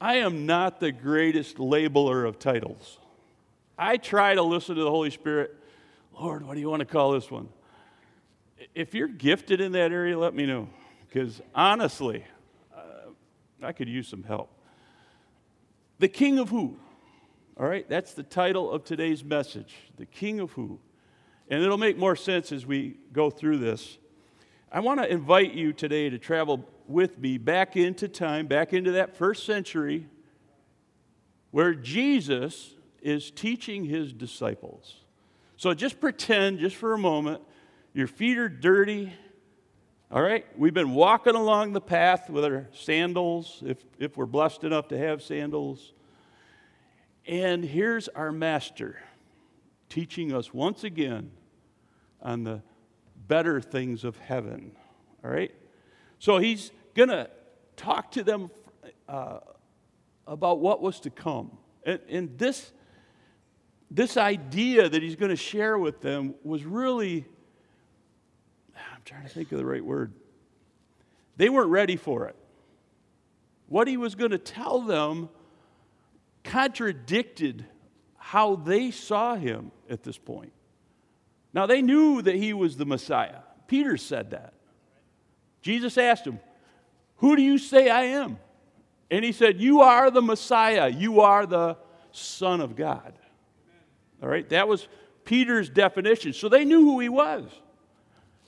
I am not the greatest labeler of titles. I try to listen to the Holy Spirit. Lord, what do you want to call this one? If you're gifted in that area, let me know. Because honestly, uh, I could use some help. The King of Who? All right, that's the title of today's message The King of Who. And it'll make more sense as we go through this. I want to invite you today to travel with me back into time, back into that first century, where Jesus is teaching his disciples. So just pretend, just for a moment, your feet are dirty. All right? We've been walking along the path with our sandals, if, if we're blessed enough to have sandals. And here's our master teaching us once again on the better things of heaven. All right? So he's going to talk to them uh, about what was to come. And, and this, this idea that he's going to share with them was really, I'm trying to think of the right word. They weren't ready for it. What he was going to tell them contradicted how they saw him at this point. Now, they knew that he was the Messiah. Peter said that. Jesus asked him, Who do you say I am? And he said, You are the Messiah. You are the Son of God. All right, that was Peter's definition. So they knew who he was.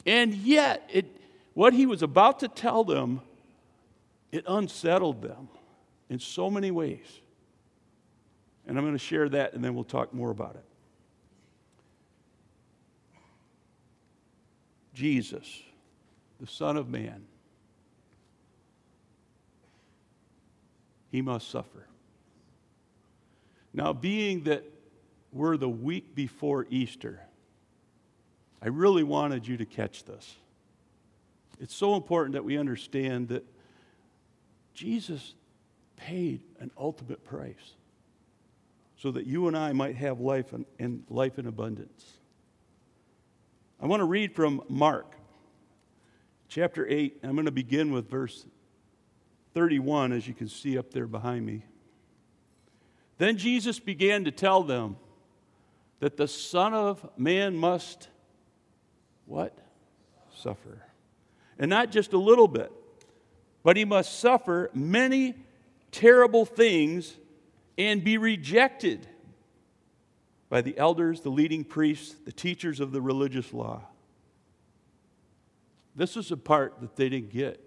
And yet, it, what he was about to tell them, it unsettled them in so many ways. And I'm going to share that and then we'll talk more about it. Jesus, the Son of Man, he must suffer. Now, being that we're the week before Easter, I really wanted you to catch this. It's so important that we understand that Jesus paid an ultimate price so that you and I might have life and, life in abundance. I want to read from Mark chapter 8. I'm going to begin with verse 31, as you can see up there behind me. Then Jesus began to tell them that the Son of Man must what? Suffer. And not just a little bit, but he must suffer many terrible things and be rejected by the elders, the leading priests, the teachers of the religious law. This is a part that they didn't get.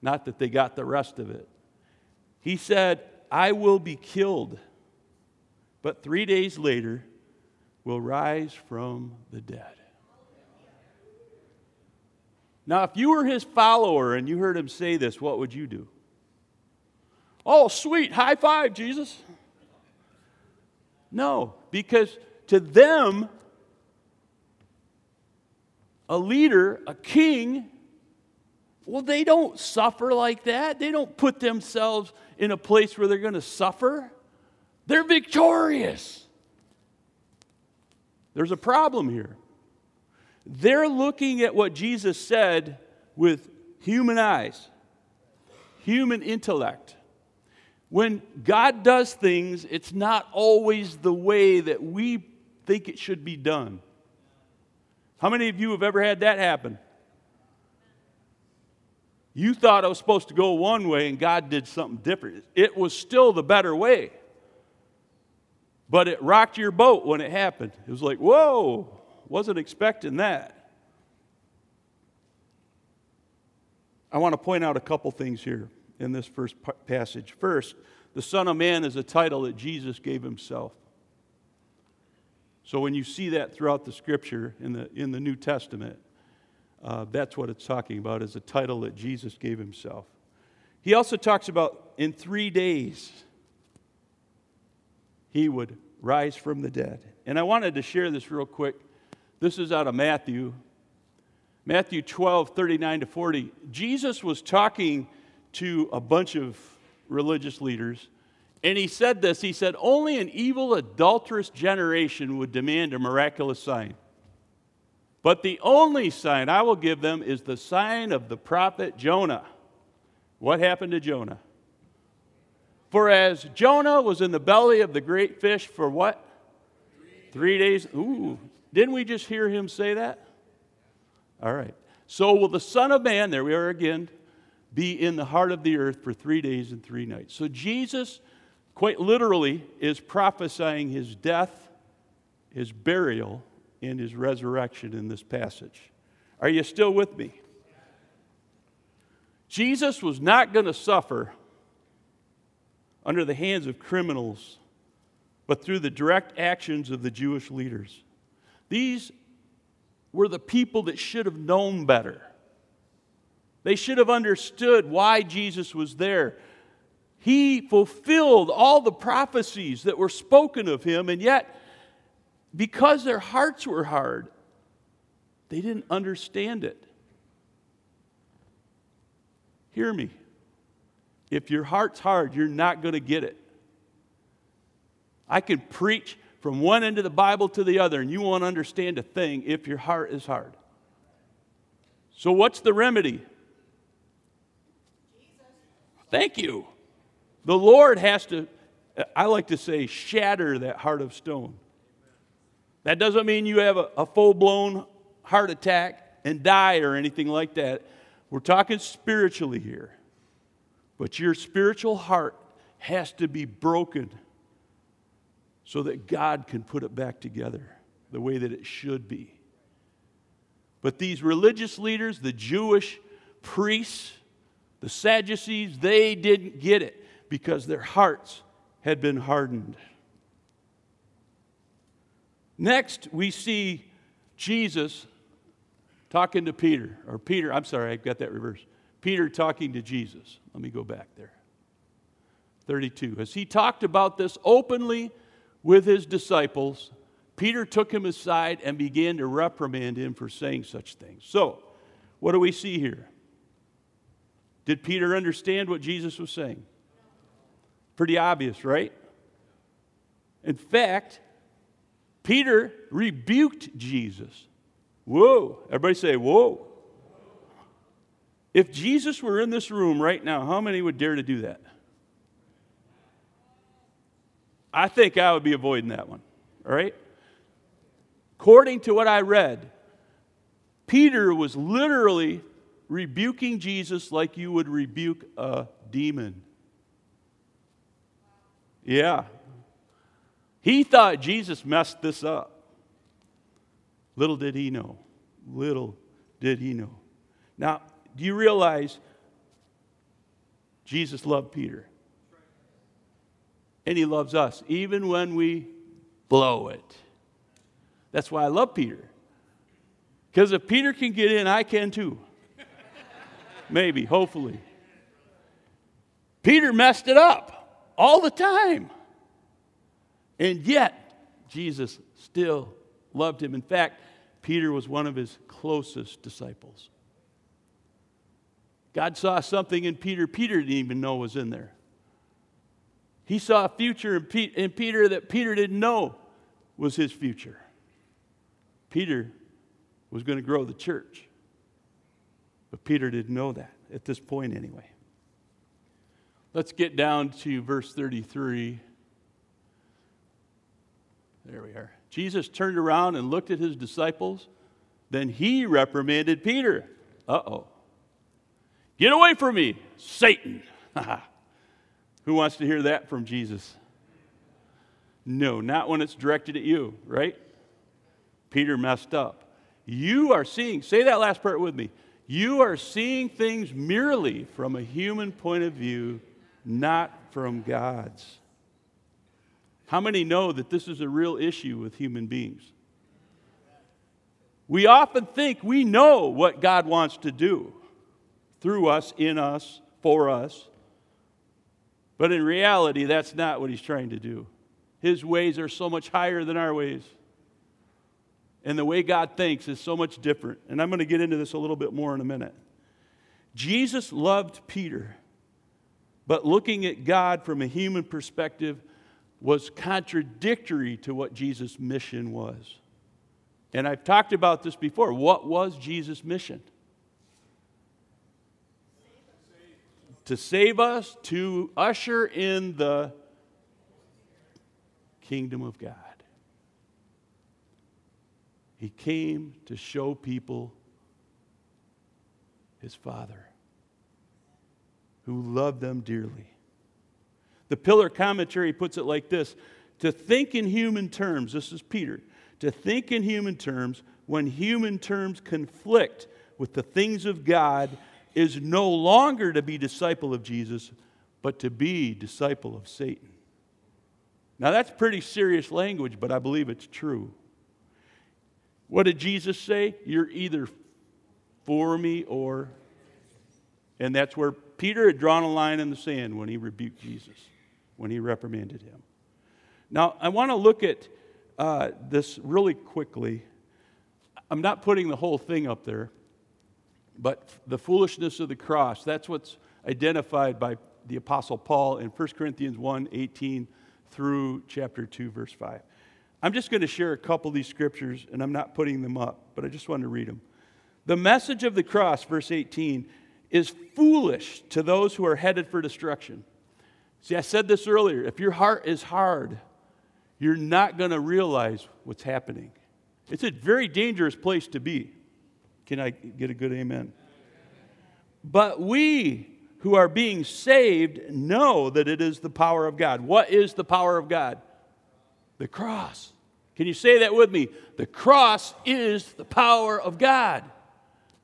Not that they got the rest of it. He said, I will be killed, but three days later will rise from the dead. Now, if you were his follower and you heard him say this, what would you do? Oh, sweet, high five, Jesus. No, because to them, a leader, a king, well, they don't suffer like that. They don't put themselves in a place where they're going to suffer. They're victorious. There's a problem here. They're looking at what Jesus said with human eyes, human intellect. When God does things, it's not always the way that we think it should be done. How many of you have ever had that happen? You thought it was supposed to go one way and God did something different. It was still the better way. But it rocked your boat when it happened. It was like, whoa, wasn't expecting that. I want to point out a couple things here in this first passage. First, the Son of Man is a title that Jesus gave himself. So when you see that throughout the scripture in the, in the New Testament, uh, that's what it's talking about, is a title that Jesus gave himself. He also talks about in three days he would rise from the dead. And I wanted to share this real quick. This is out of Matthew. Matthew 12, 39 to 40. Jesus was talking to a bunch of religious leaders, and he said this He said, Only an evil, adulterous generation would demand a miraculous sign. But the only sign I will give them is the sign of the prophet Jonah. What happened to Jonah? For as Jonah was in the belly of the great fish for what? Three days. Ooh, didn't we just hear him say that? All right. So will the Son of Man, there we are again, be in the heart of the earth for three days and three nights. So Jesus, quite literally, is prophesying his death, his burial, and his resurrection in this passage. Are you still with me? Jesus was not going to suffer under the hands of criminals, but through the direct actions of the Jewish leaders. These were the people that should have known better. They should have understood why Jesus was there. He fulfilled all the prophecies that were spoken of him, and yet, because their hearts were hard, they didn't understand it. Hear me. If your heart's hard, you're not going to get it. I can preach from one end of the Bible to the other, and you won't understand a thing if your heart is hard. So, what's the remedy? Thank you. The Lord has to, I like to say, shatter that heart of stone. That doesn't mean you have a, a full blown heart attack and die or anything like that. We're talking spiritually here. But your spiritual heart has to be broken so that God can put it back together the way that it should be. But these religious leaders, the Jewish priests, the Sadducees, they didn't get it because their hearts had been hardened. Next, we see Jesus talking to Peter, or Peter, I'm sorry, I've got that reversed. Peter talking to Jesus. Let me go back there. 32. As he talked about this openly with his disciples, Peter took him aside and began to reprimand him for saying such things. So, what do we see here? Did Peter understand what Jesus was saying? Pretty obvious, right? In fact, Peter rebuked Jesus. Whoa. Everybody say, whoa. If Jesus were in this room right now, how many would dare to do that? I think I would be avoiding that one, all right? According to what I read, Peter was literally rebuking Jesus like you would rebuke a demon. Yeah. He thought Jesus messed this up. Little did he know. Little did he know. Now, do you realize Jesus loved Peter? And he loves us, even when we blow it. That's why I love Peter. Because if Peter can get in, I can too. Maybe, hopefully. Peter messed it up all the time. And yet, Jesus still loved him. In fact, Peter was one of his closest disciples. God saw something in Peter Peter didn't even know was in there. He saw a future in, Peter that Peter didn't know was his future. Peter was going to grow the church. But Peter didn't know that at this point, anyway. Let's get down to verse 33. There we are. Jesus turned around and looked at his disciples. Then he reprimanded Peter. Uh oh. Get away from me, Satan. Who wants to hear that from Jesus? No, not when it's directed at you, right? Peter messed up. You are seeing, say that last part with me. You are seeing things merely from a human point of view, not from God's. How many know that this is a real issue with human beings? We often think we know what God wants to do through us, in us, for us. But in reality, that's not what He's trying to do. His ways are so much higher than our ways. And the way God thinks is so much different. And I'm going to get into this a little bit more in a minute. Jesus loved Peter, but looking at God from a human perspective was contradictory to what Jesus' mission was. And I've talked about this before. What was Jesus' mission? to save us, to usher in the kingdom of God. He came to show people his Father, who loved them dearly. The pillar commentary puts it like this To think in human terms, this is Peter, to think in human terms when human terms conflict with the things of God is no longer to be disciple of Jesus, but to be disciple of Satan. Now, that's pretty serious language, but I believe it's true. What did Jesus say? You're either for me or. And that's where Peter had drawn a line in the sand when he rebuked Jesus, when he reprimanded him. Now, I want to look at uh, this really quickly. I'm not putting the whole thing up there, but the foolishness of the cross, that's what's identified by the Apostle Paul in 1 Corinthians 1 18 through chapter 2, verse 5. I'm just going to share a couple of these scriptures, and I'm not putting them up, but I just want to read them. The message of the cross, verse 18, is foolish to those who are headed for destruction. See, I said this earlier. If your heart is hard, you're not going to realize what's happening. It's a very dangerous place to be. Can I get a good amen? But we who are being saved know that it is the power of God. What is the power of God? The cross. Can you say that with me? The cross is the power of God.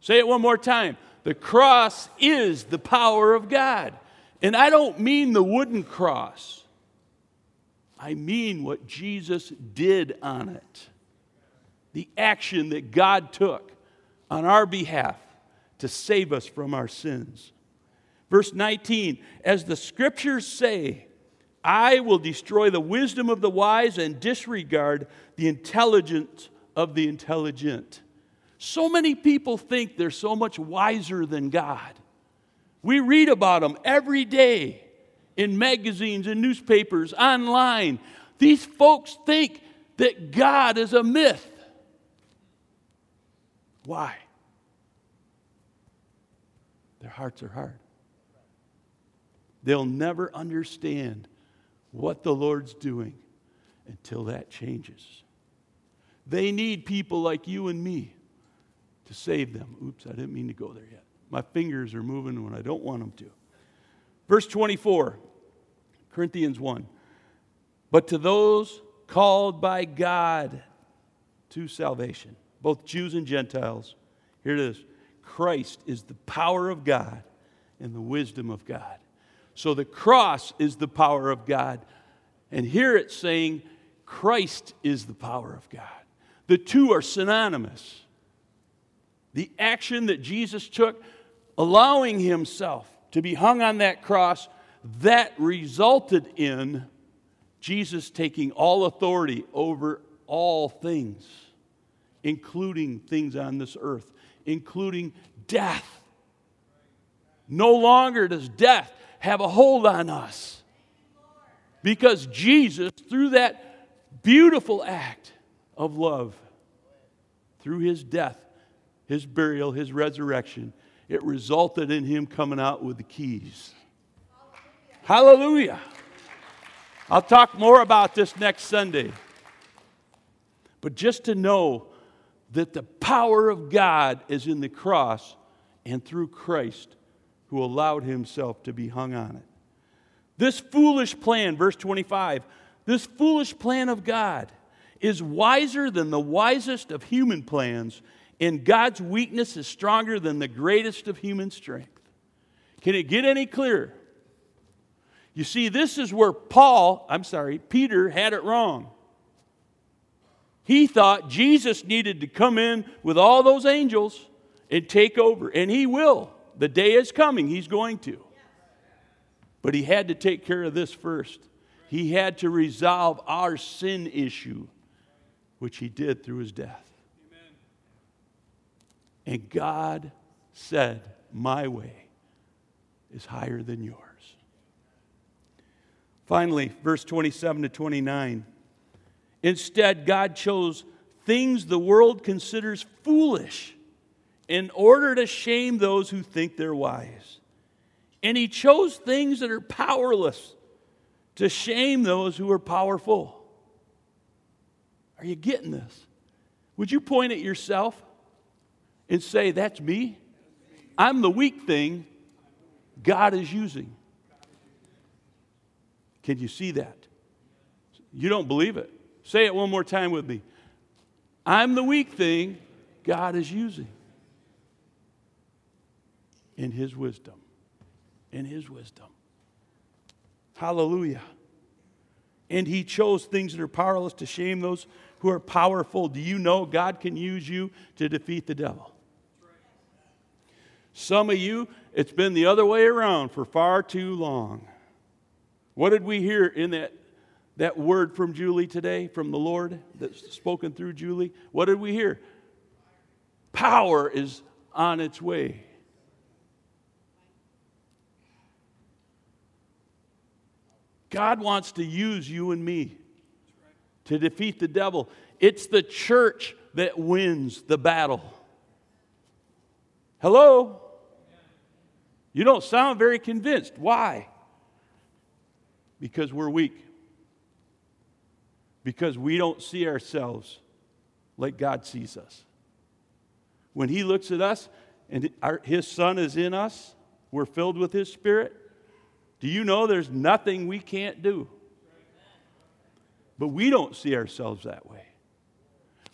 Say it one more time. The cross is the power of God. And I don't mean the wooden cross, I mean what Jesus did on it. The action that God took on our behalf to save us from our sins. Verse 19, as the scriptures say, I will destroy the wisdom of the wise and disregard the intelligence of the intelligent. So many people think they're so much wiser than God. We read about them every day in magazines and newspapers, online. These folks think that God is a myth. Why? Their hearts are hard. They'll never understand what the Lord's doing until that changes. They need people like you and me to save them. Oops, I didn't mean to go there yet. My fingers are moving when I don't want them to. Verse 24, Corinthians 1. But to those called by God to salvation, both Jews and Gentiles, here it is Christ is the power of God and the wisdom of God. So the cross is the power of God. And here it's saying Christ is the power of God. The two are synonymous. The action that Jesus took, allowing himself to be hung on that cross, that resulted in Jesus taking all authority over all things, including things on this earth, including death. No longer does death have a hold on us. Because Jesus, through that beautiful act of love, through his death, his burial, his resurrection, it resulted in him coming out with the keys. Hallelujah. Hallelujah. I'll talk more about this next Sunday. But just to know that the power of God is in the cross and through Christ who allowed himself to be hung on it. This foolish plan, verse 25, this foolish plan of God is wiser than the wisest of human plans, and God's weakness is stronger than the greatest of human strength. Can it get any clearer? You see, this is where Paul, I'm sorry, Peter had it wrong. He thought Jesus needed to come in with all those angels and take over, and he will. The day is coming, he's going to. But he had to take care of this first. He had to resolve our sin issue, which he did through his death. Amen. And God said, My way is higher than yours. Finally, verse 27 to 29. Instead, God chose things the world considers foolish in order to shame those who think they're wise. And he chose things that are powerless to shame those who are powerful. Are you getting this? Would you point at yourself and say, That's me? I'm the weak thing God is using. Can you see that? You don't believe it. Say it one more time with me. I'm the weak thing God is using in His wisdom. In His wisdom. Hallelujah. And He chose things that are powerless to shame those who are powerful. Do you know God can use you to defeat the devil? Some of you, it's been the other way around for far too long. What did we hear in that, that word from Julie today, from the Lord that's spoken through Julie? What did we hear? Power is on its way. God wants to use you and me to defeat the devil. It's the church that wins the battle. Hello? You don't sound very convinced. Why? Because we're weak. Because we don't see ourselves like God sees us. When He looks at us and our, His Son is in us, we're filled with His Spirit. Do you know there's nothing we can't do? But we don't see ourselves that way.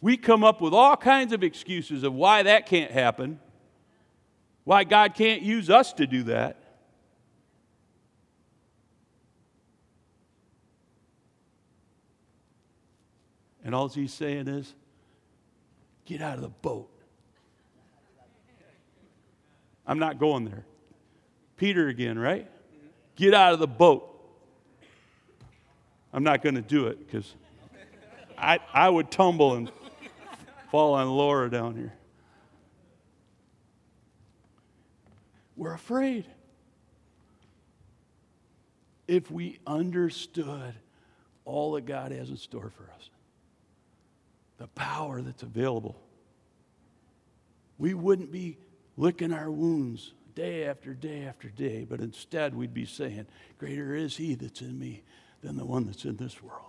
We come up with all kinds of excuses of why that can't happen, why God can't use us to do that. And all he's saying is, get out of the boat. I'm not going there. Peter again, right? Get out of the boat. I'm not going to do it because I, I would tumble and fall on Laura down here. We're afraid. If we understood all that God has in store for us, the power that's available, we wouldn't be licking our wounds day after day after day, but instead we'd be saying, Greater is He that's in me than the one that's in this world.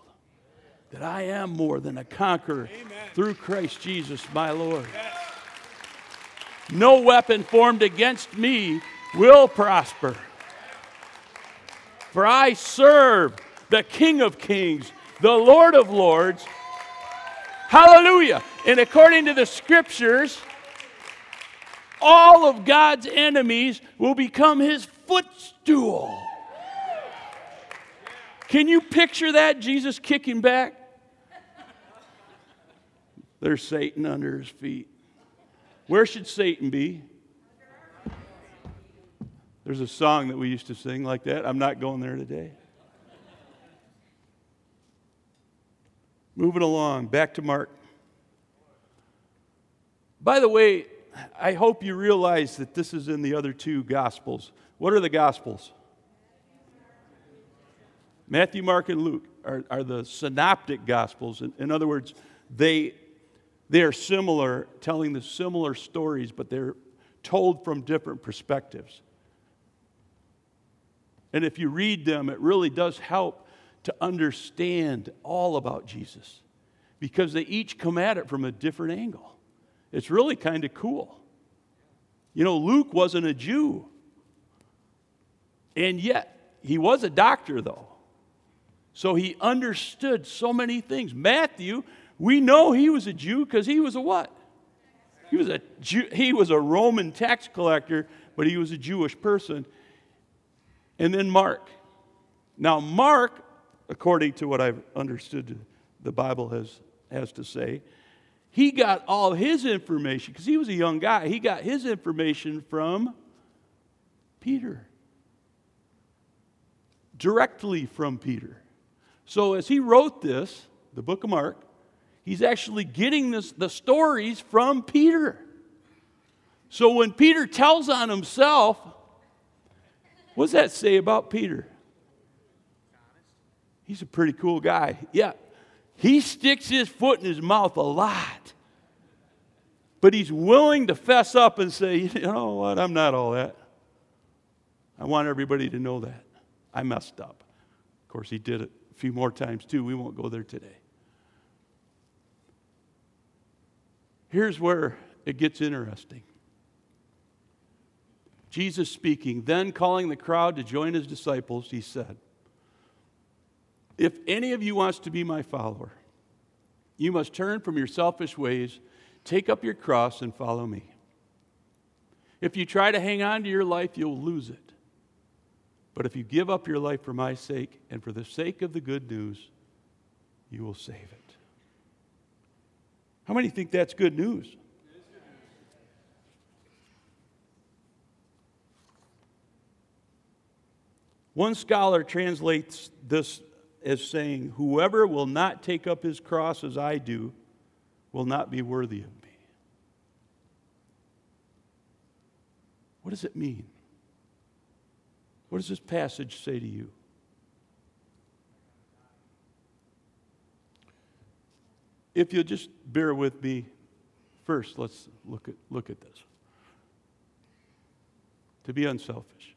That I am more than a conqueror Amen. through Christ Jesus, my Lord. Yes. No weapon formed against me will prosper. For I serve the King of Kings, the Lord of Lords. Hallelujah. And according to the scriptures, all of God's enemies will become his footstool. Can you picture that? Jesus kicking back? There's Satan under his feet. Where should Satan be? There's a song that we used to sing like that. I'm not going there today. Moving along, back to Mark. By the way, I hope you realize that this is in the other two Gospels. What are the Gospels? Matthew, Mark, and Luke are, are the synoptic Gospels. In, in other words, they, they are similar, telling the similar stories, but they're told from different perspectives. And if you read them, it really does help to understand all about Jesus because they each come at it from a different angle. It's really kind of cool. You know, Luke wasn't a Jew, and yet he was a doctor, though. So he understood so many things. Matthew, we know he was a Jew because he was a what? He was a Jew, he was a Roman tax collector, but he was a Jewish person. And then Mark. Now, Mark, according to what I've understood the Bible has, has to say, he got all his information, because he was a young guy, he got his information from Peter. Directly from Peter. So as he wrote this, the book of Mark, he's actually getting this, the stories from Peter. So when Peter tells on himself, what does that say about Peter? He's a pretty cool guy. Yeah, he sticks his foot in his mouth a lot. But he's willing to fess up and say, you know what, I'm not all that. I want everybody to know that. I messed up. Of course, he did it a few more times too. We won't go there today. Here's where it gets interesting. Jesus speaking, then calling the crowd to join his disciples, he said, If any of you wants to be my follower, you must turn from your selfish ways, take up your cross, and follow me. If you try to hang on to your life, you'll lose it. But if you give up your life for my sake and for the sake of the good news, you will save it. How many think that's good news? One scholar translates this as saying, Whoever will not take up his cross as I do will not be worthy of me. What does it mean? What does this passage say to you? If you'll just bear with me, first let's look at, look at this. To be unselfish.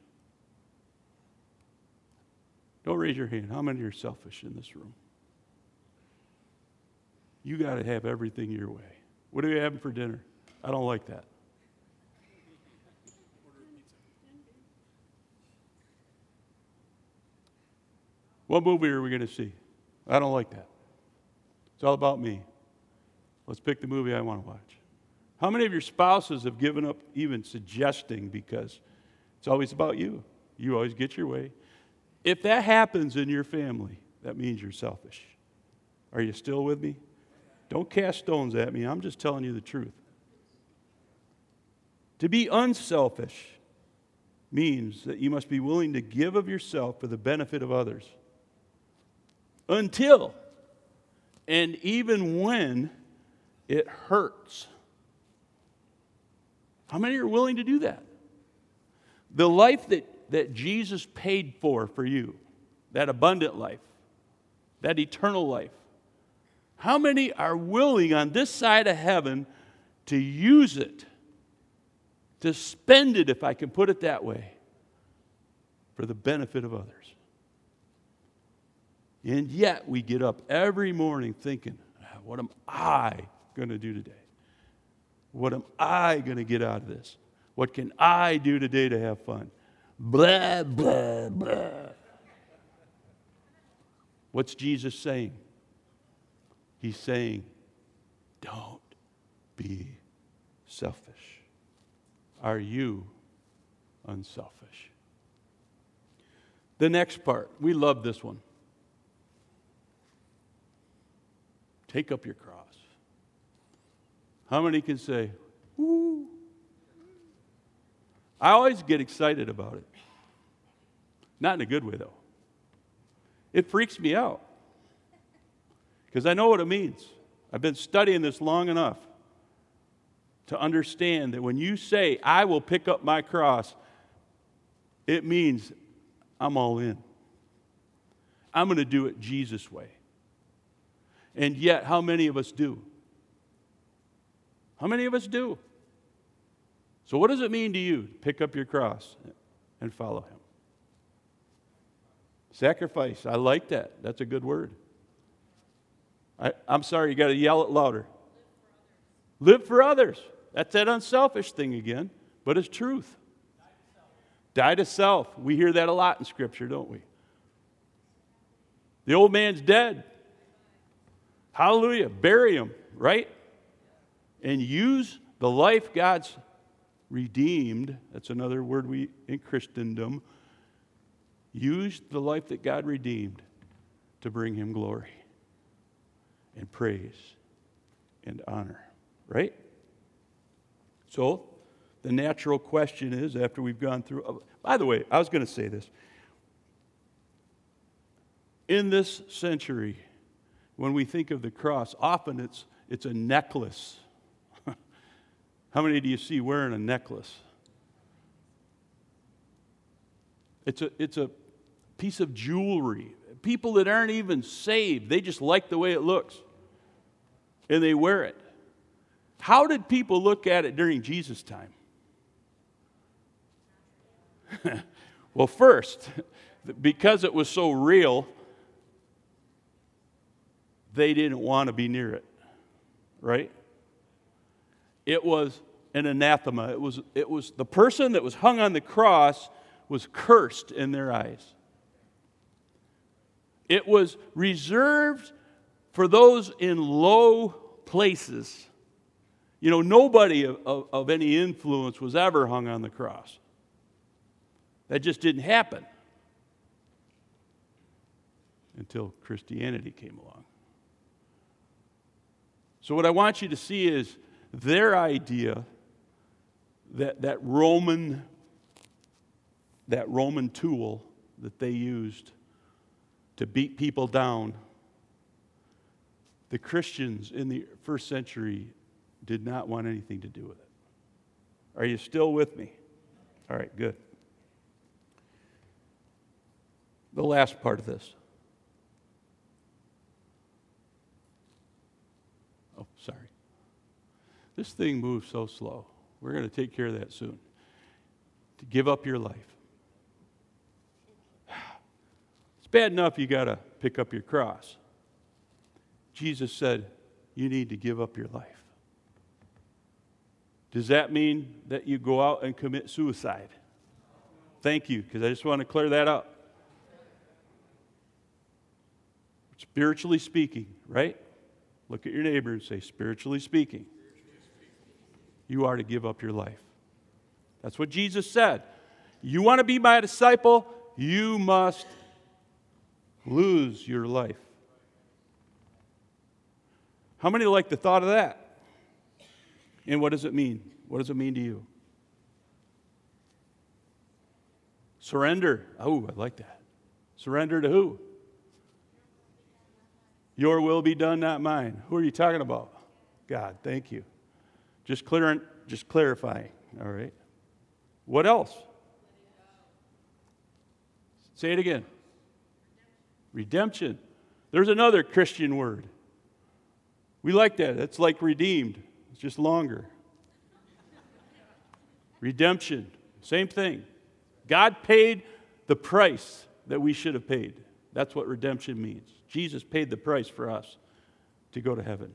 Don't raise your hand. How many are selfish in this room? You got to have everything your way. What are you having for dinner? I don't like that. What movie are we going to see? I don't like that. It's all about me. Let's pick the movie I want to watch. How many of your spouses have given up even suggesting because it's always about you? You always get your way. If that happens in your family, that means you're selfish. Are you still with me? Don't cast stones at me. I'm just telling you the truth. To be unselfish means that you must be willing to give of yourself for the benefit of others. Until and even when it hurts. How many are willing to do that? The life that that Jesus paid for for you, that abundant life, that eternal life. How many are willing on this side of heaven to use it, to spend it, if I can put it that way, for the benefit of others? And yet we get up every morning thinking, ah, what am I going to do today? What am I going to get out of this? What can I do today to have fun? Blah, blah, blah. What's Jesus saying? He's saying, don't be selfish. Are you unselfish? The next part, we love this one. Take up your cross. How many can say, Woo? I always get excited about it. Not in a good way, though. It freaks me out because I know what it means. I've been studying this long enough to understand that when you say, I will pick up my cross, it means I'm all in. I'm going to do it Jesus' way. And yet, how many of us do? How many of us do? So, what does it mean to you to pick up your cross and follow him? Sacrifice. I like that. That's a good word. I, am sorry, you got to yell it louder. Live for others. That's that unselfish thing again, but it's truth. Die to self. We hear that a lot in Scripture, don't we? The old man's dead. Hallelujah. Bury him, right? And use the life God's redeemed, that's another word we in Christendom, used the life that God redeemed to bring him glory and praise and honor. Right? So, the natural question is after we've gone through, uh, by the way, I was going to say this. In this century, when we think of the cross, often it's, it's a necklace how many do you see wearing a necklace? It's a, it's a piece of jewelry. People that aren't even saved, they just like the way it looks and they wear it. How did people look at it during Jesus' time? Well, first, because it was so real, they didn't want to be near it, right? It was an anathema. It was, it was the person that was hung on the cross was cursed in their eyes. It was reserved for those in low places. You know, nobody of, of, of any influence was ever hung on the cross. That just didn't happen until Christianity came along. So, what I want you to see is their idea that, that Roman that Roman tool that they used to beat people down, the Christians in the first century did not want anything to do with it. Are you still with me? All right, good. The last part of this. Oh, sorry. This thing moves so slow. We're going to take care of that soon. To give up your life. It's bad enough you got to pick up your cross. Jesus said, You need to give up your life. Does that mean that you go out and commit suicide? Thank you, because I just want to clear that up. Spiritually speaking, right? Look at your neighbor and say, spiritually speaking, you are to give up your life. That's what Jesus said. You want to be my disciple, you must lose your life. How many like the thought of that? And what does it mean? What does it mean to you? Surrender. Oh, I like that. Surrender to who? Your will be done, not mine. Who are you talking about? God, thank you. Just clearing, just clarifying. All right. What else? Say it again. Redemption. There's another Christian word. We like that. It's like redeemed. It's just longer. Redemption. Same thing. God paid the price that we should have paid. That's what redemption means. Jesus paid the price for us to go to heaven.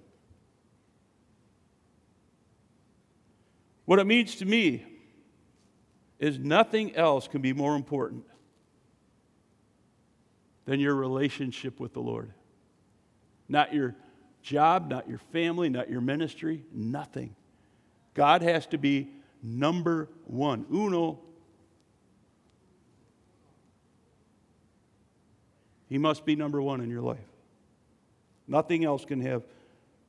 What it means to me is nothing else can be more important than your relationship with the Lord. Not your job, not your family, not your ministry, nothing. God has to be number one. Uno He must be number one in your life. Nothing else can have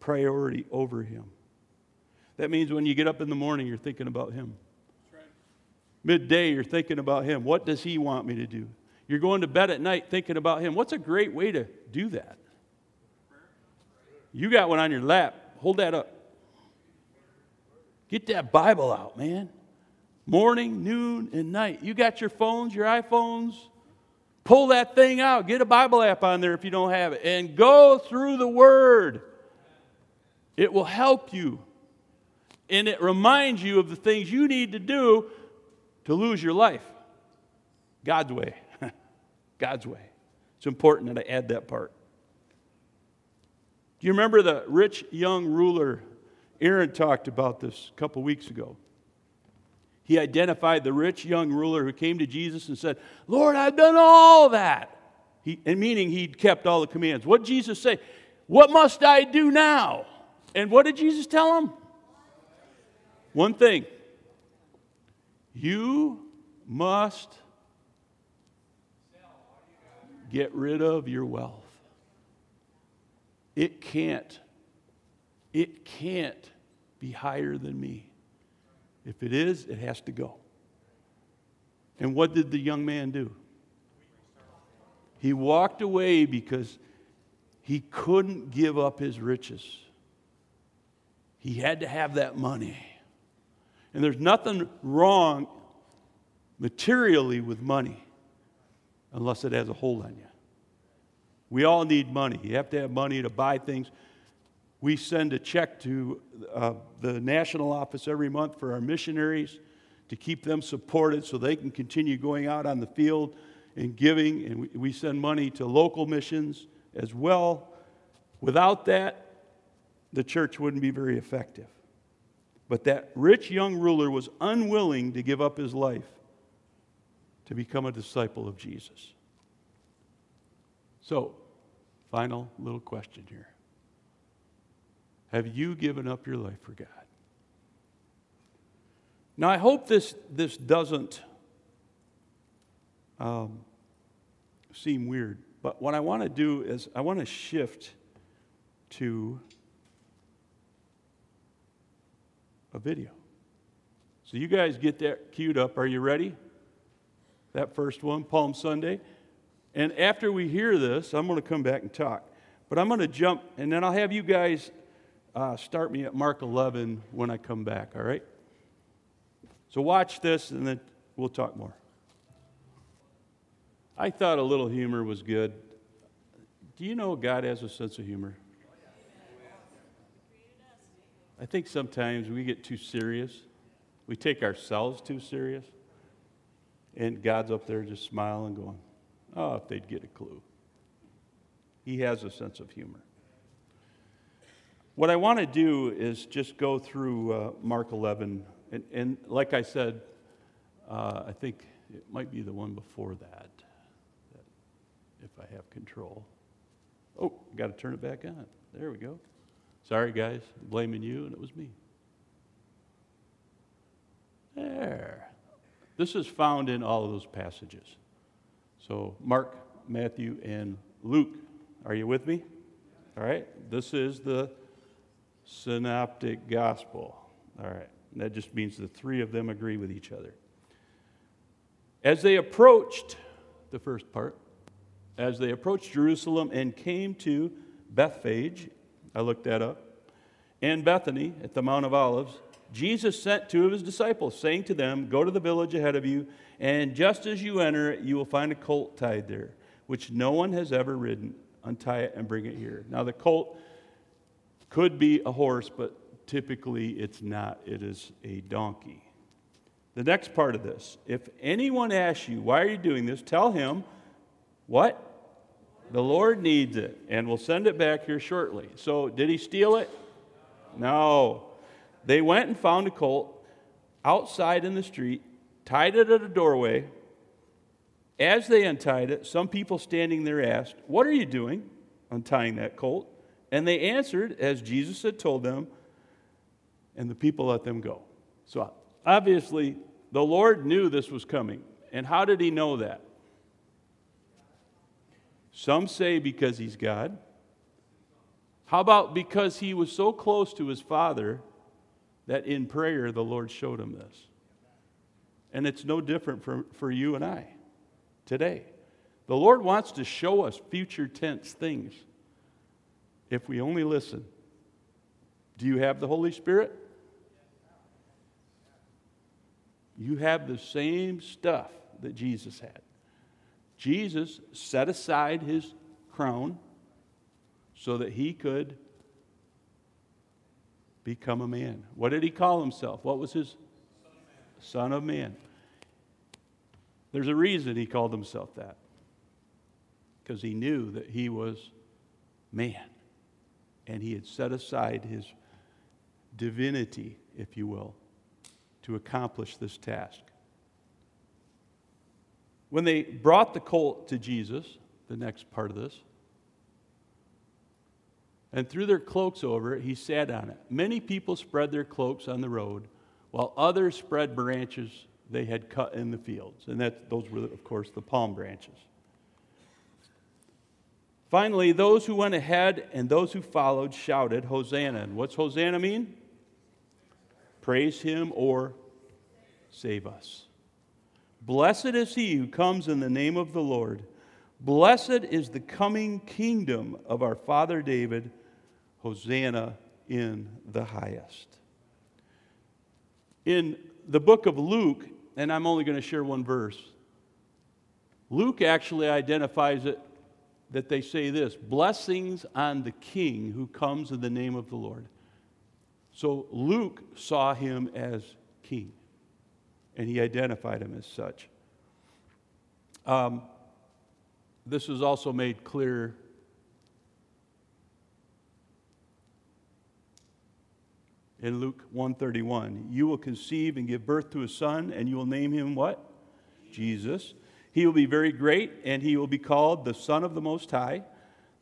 priority over him. That means when you get up in the morning, you're thinking about him. Midday, you're thinking about him. What does he want me to do? You're going to bed at night thinking about him. What's a great way to do that? You got one on your lap. Hold that up. Get that Bible out, man. Morning, noon, and night. You got your phones, your iPhones, Pull that thing out. Get a Bible app on there if you don't have it. And go through the Word. It will help you. And it reminds you of the things you need to do to lose your life. God's way. God's way. It's important that I add that part. Do you remember the rich young ruler? Aaron talked about this a couple weeks ago he identified the rich young ruler who came to Jesus and said, Lord, I've done all that. He, and meaning he'd kept all the commands. What did Jesus say? What must I do now? And what did Jesus tell him? One thing. You must get rid of your wealth. It can't, it can't be higher than me. If it is, it has to go. And what did the young man do? He walked away because he couldn't give up his riches. He had to have that money. And there's nothing wrong materially with money unless it has a hold on you. We all need money. You have to have money to buy things we send a check to uh, the national office every month for our missionaries to keep them supported so they can continue going out on the field and giving. And we, we send money to local missions as well. Without that, the church wouldn't be very effective. But that rich young ruler was unwilling to give up his life to become a disciple of Jesus. So, final little question here Have you given up your life for God? Now, I hope this, this doesn't um, seem weird, but what I want to do is I want to shift to a video. So, you guys get that queued up. Are you ready? That first one, Palm Sunday. And after we hear this, I'm going to come back and talk. But I'm going to jump, and then I'll have you guys uh, start me at Mark 11 when I come back, all right? So watch this, and then we'll talk more. I thought a little humor was good. Do you know God has a sense of humor? I think sometimes we get too serious. We take ourselves too serious. And God's up there just smiling, going, oh, if they'd get a clue. He has a sense of humor. What I want to do is just go through uh, Mark 11. And, and, like I said, uh, I think it might be the one before that, that if I have control. Oh, got to turn it back on. There we go. Sorry, guys, blaming you, and it was me. There. This is found in all of those passages. So, Mark, Matthew, and Luke. Are you with me? All right. This is the synoptic gospel. All right. That just means the three of them agree with each other. As they approached, the first part, as they approached Jerusalem and came to Bethphage I looked that up. In Bethany at the Mount of Olives, Jesus sent two of his disciples, saying to them, Go to the village ahead of you, and just as you enter it, you will find a colt tied there, which no one has ever ridden. Untie it and bring it here. Now, the colt could be a horse, but typically it's not. It is a donkey. The next part of this if anyone asks you, Why are you doing this? tell him, What? The Lord needs it, and we'll send it back here shortly. So, did he steal it? No. They went and found a colt outside in the street, tied it at a doorway. As they untied it, some people standing there asked, What are you doing untying that colt? And they answered, as Jesus had told them, and the people let them go. So, obviously, the Lord knew this was coming. And how did he know that? Some say because he's God. How about because he was so close to his Father that in prayer the Lord showed him this? And it's no different for, for you and I today. The Lord wants to show us future tense things if we only listen. Do you have the Holy Spirit? You have the same stuff that Jesus had. Jesus set aside his crown so that he could become a man. What did he call himself? What was his Son of Man? There's a reason he called himself that. Because he knew that he was man. And he had set aside his divinity, if you will, to accomplish this task. When they brought the colt to Jesus, the next part of this, and threw their cloaks over it, he sat on it. Many people spread their cloaks on the road, while others spread branches they had cut in the fields. And that, those were, of course, the palm branches. Finally, those who went ahead and those who followed shouted, Hosanna. And what's Hosanna mean? Praise him or save us. Blessed is he who comes in the name of the Lord. Blessed is the coming kingdom of our father David. Hosanna in the highest. In the book of Luke, and I'm only going to share one verse, Luke actually identifies it that they say this blessings on the king who comes in the name of the Lord. So Luke saw him as king. And he identified him as such. Um, this was also made clear in Luke 131. You will conceive and give birth to a son, and you will name him what? Jesus. He will be very great, and he will be called the Son of the Most High.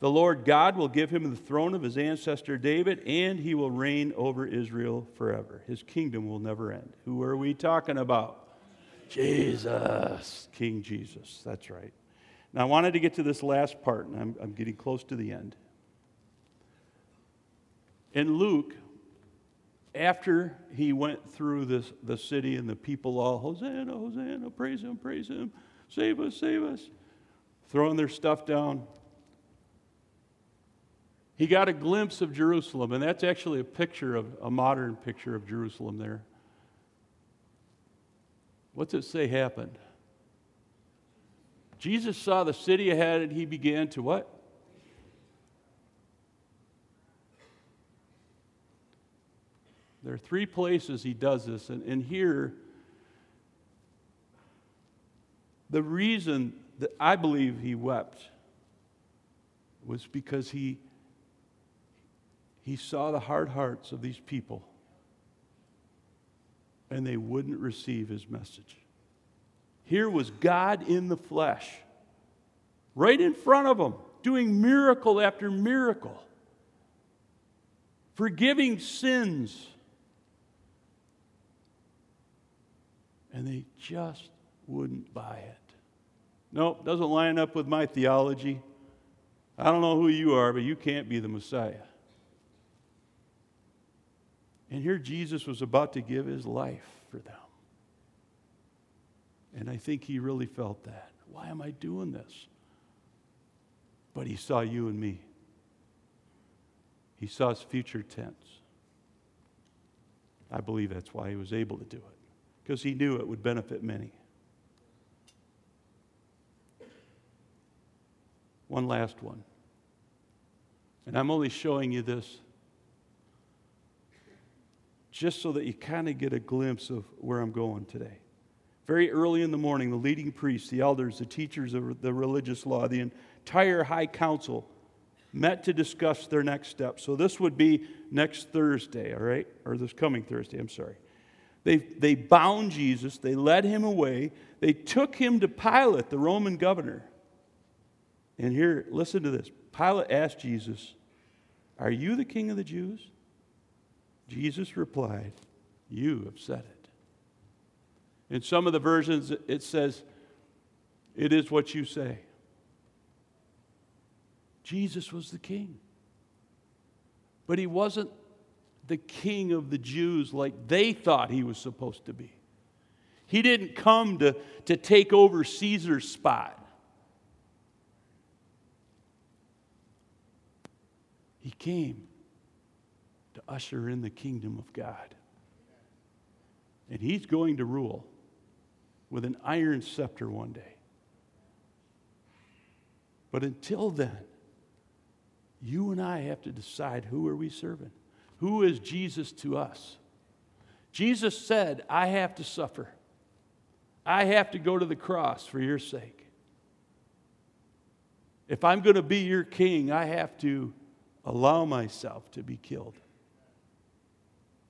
The Lord God will give him the throne of his ancestor David, and he will reign over Israel forever. His kingdom will never end. Who are we talking about? Jesus, King Jesus. That's right. Now, I wanted to get to this last part, and I'm, I'm getting close to the end. In Luke, after he went through this, the city and the people all, Hosanna, Hosanna, praise him, praise him, save us, save us, throwing their stuff down, he got a glimpse of Jerusalem, and that's actually a picture of a modern picture of Jerusalem there. What's it say happened? Jesus saw the city ahead and he began to what? There are three places he does this, and, and here, the reason that I believe he wept was because he he saw the hard hearts of these people and they wouldn't receive his message. Here was God in the flesh, right in front of them, doing miracle after miracle, forgiving sins. And they just wouldn't buy it. Nope, doesn't line up with my theology. I don't know who you are, but you can't be the Messiah. And here Jesus was about to give his life for them. And I think he really felt that. Why am I doing this? But he saw you and me. He saw his future tense. I believe that's why he was able to do it, because he knew it would benefit many. One last one. And I'm only showing you this just so that you kind of get a glimpse of where I'm going today. Very early in the morning, the leading priests, the elders, the teachers of the religious law, the entire high council met to discuss their next steps. So this would be next Thursday, all right? Or this coming Thursday, I'm sorry. They, they bound Jesus, they led him away, they took him to Pilate, the Roman governor. And here, listen to this Pilate asked Jesus, Are you the king of the Jews? Jesus replied, You have said it. In some of the versions, it says, It is what you say. Jesus was the king. But he wasn't the king of the Jews like they thought he was supposed to be. He didn't come to, to take over Caesar's spot. He came usher in the kingdom of God. And he's going to rule with an iron scepter one day. But until then, you and I have to decide who are we serving? Who is Jesus to us? Jesus said, I have to suffer. I have to go to the cross for your sake. If I'm going to be your king, I have to allow myself to be killed.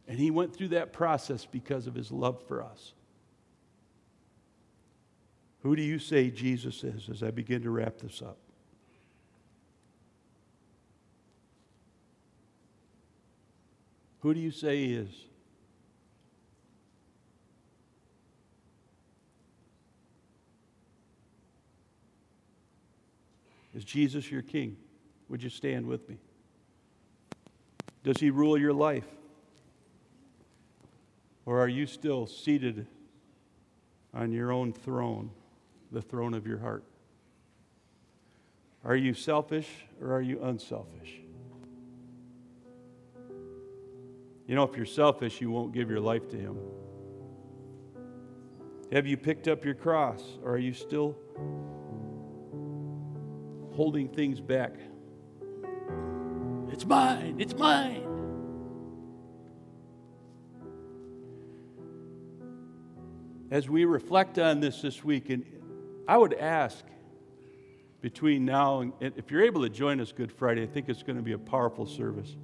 And he went through that process because of his love for us. Who do you say Jesus is as I begin to wrap this up? Who do you say he is? Is Jesus your king? Would you stand with me? Does he rule your life? Or are you still seated on your own throne, the throne of your heart? Are you selfish or are you unselfish? You know, if you're selfish, you won't give your life to Him. Have you picked up your cross or are you still holding things back? It's mine, it's mine. As we reflect on this this week, and I would ask between now and if you're able to join us Good Friday, I think it's going to be a powerful service.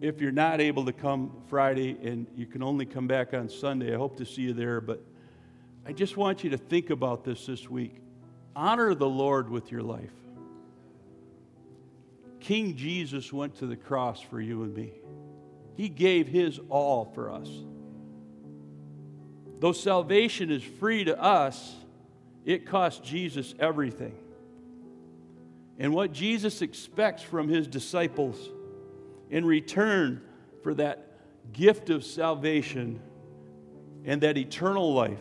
If you're not able to come Friday and you can only come back on Sunday, I hope to see you there. But I just want you to think about this this week. Honor the Lord with your life. King Jesus went to the cross for you and me, He gave His all for us. Though salvation is free to us, it cost Jesus everything. And what Jesus expects from his disciples in return for that gift of salvation and that eternal life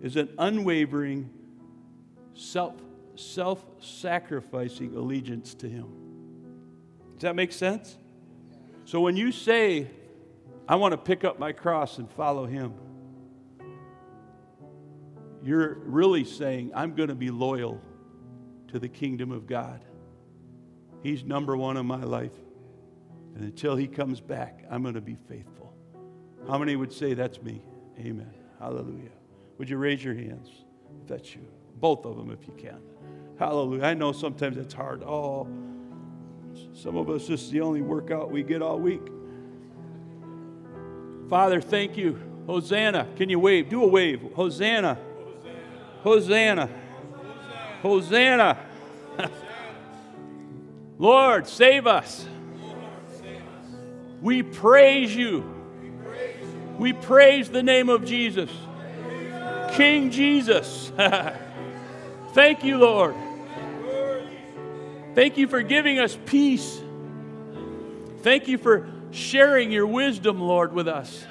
is an unwavering, self self sacrificing allegiance to Him. Does that make sense? So when you say, I want to pick up my cross and follow Him, you're really saying, I'm going to be loyal to the kingdom of God. He's number one in my life. And until he comes back, I'm going to be faithful. How many would say that's me? Amen. Hallelujah. Would you raise your hands if that's you? Both of them if you can. Hallelujah. I know sometimes it's hard. Oh, some of us, this is the only workout we get all week. Father, thank you. Hosanna. Can you wave? Do a wave. Hosanna. Hosanna. Hosanna. Lord, save us. We praise you. We praise the name of Jesus. King Jesus. Thank you, Lord. Thank you for giving us peace. Thank you for sharing your wisdom, Lord, with us.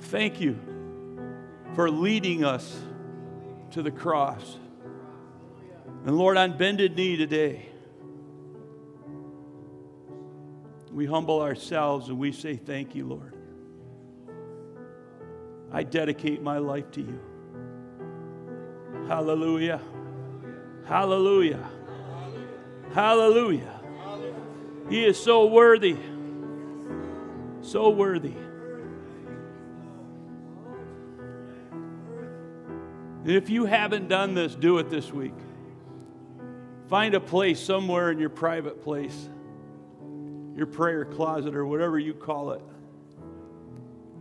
Thank you for leading us to the cross. And Lord, on bended knee today, we humble ourselves and we say, Thank you, Lord. I dedicate my life to you. Hallelujah. Hallelujah. Hallelujah. He is so worthy. So worthy. If you haven't done this, do it this week. Find a place somewhere in your private place, your prayer closet, or whatever you call it.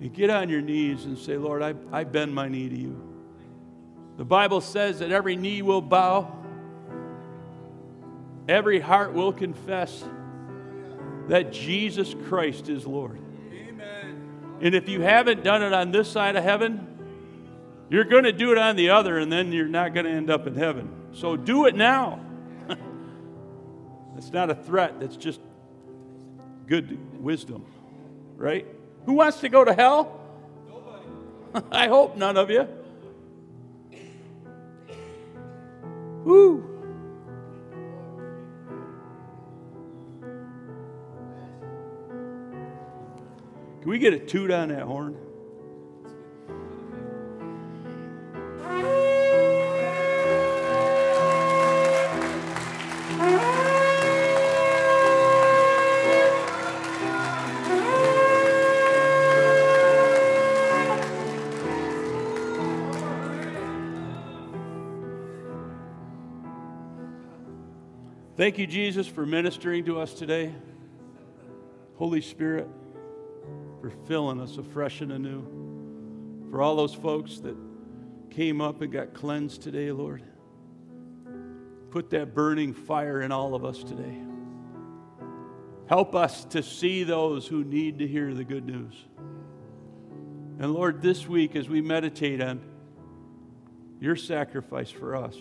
And get on your knees and say, Lord, I, I bend my knee to you. The Bible says that every knee will bow, every heart will confess that Jesus Christ is Lord. Amen. And if you haven't done it on this side of heaven, you're going to do it on the other, and then you're not going to end up in heaven. So do it now. That's not a threat, that's just good wisdom, right? Who wants to go to hell? Nobody. I hope none of you. Woo. Can we get a toot on that horn? Thank you, Jesus, for ministering to us today. Holy Spirit, for filling us afresh and anew. For all those folks that came up and got cleansed today, Lord. Put that burning fire in all of us today. Help us to see those who need to hear the good news. And Lord, this week as we meditate on your sacrifice for us,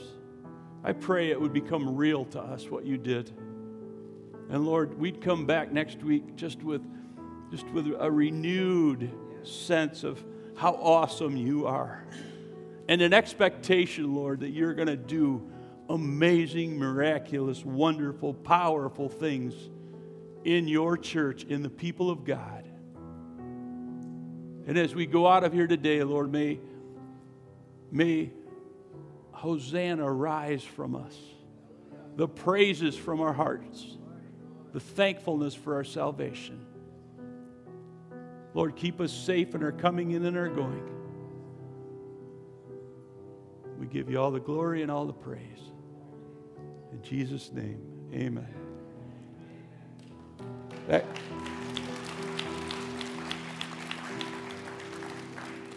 I pray it would become real to us what you did. And Lord, we'd come back next week just with just with a renewed sense of how awesome you are. And an expectation, Lord, that you're going to do amazing, miraculous, wonderful, powerful things in your church, in the people of God. And as we go out of here today, Lord, may, may Hosanna rise from us. The praises from our hearts, the thankfulness for our salvation. Lord, keep us safe in our coming in and our going. We give you all the glory and all the praise. In Jesus' name, amen. That,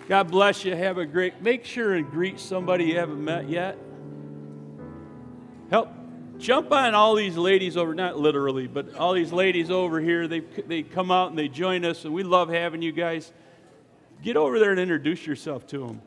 God bless you. Have a great, make sure and greet somebody you haven't met yet. Help, jump on all these ladies over, not literally, but all these ladies over here. They, they come out and they join us, and we love having you guys. Get over there and introduce yourself to them.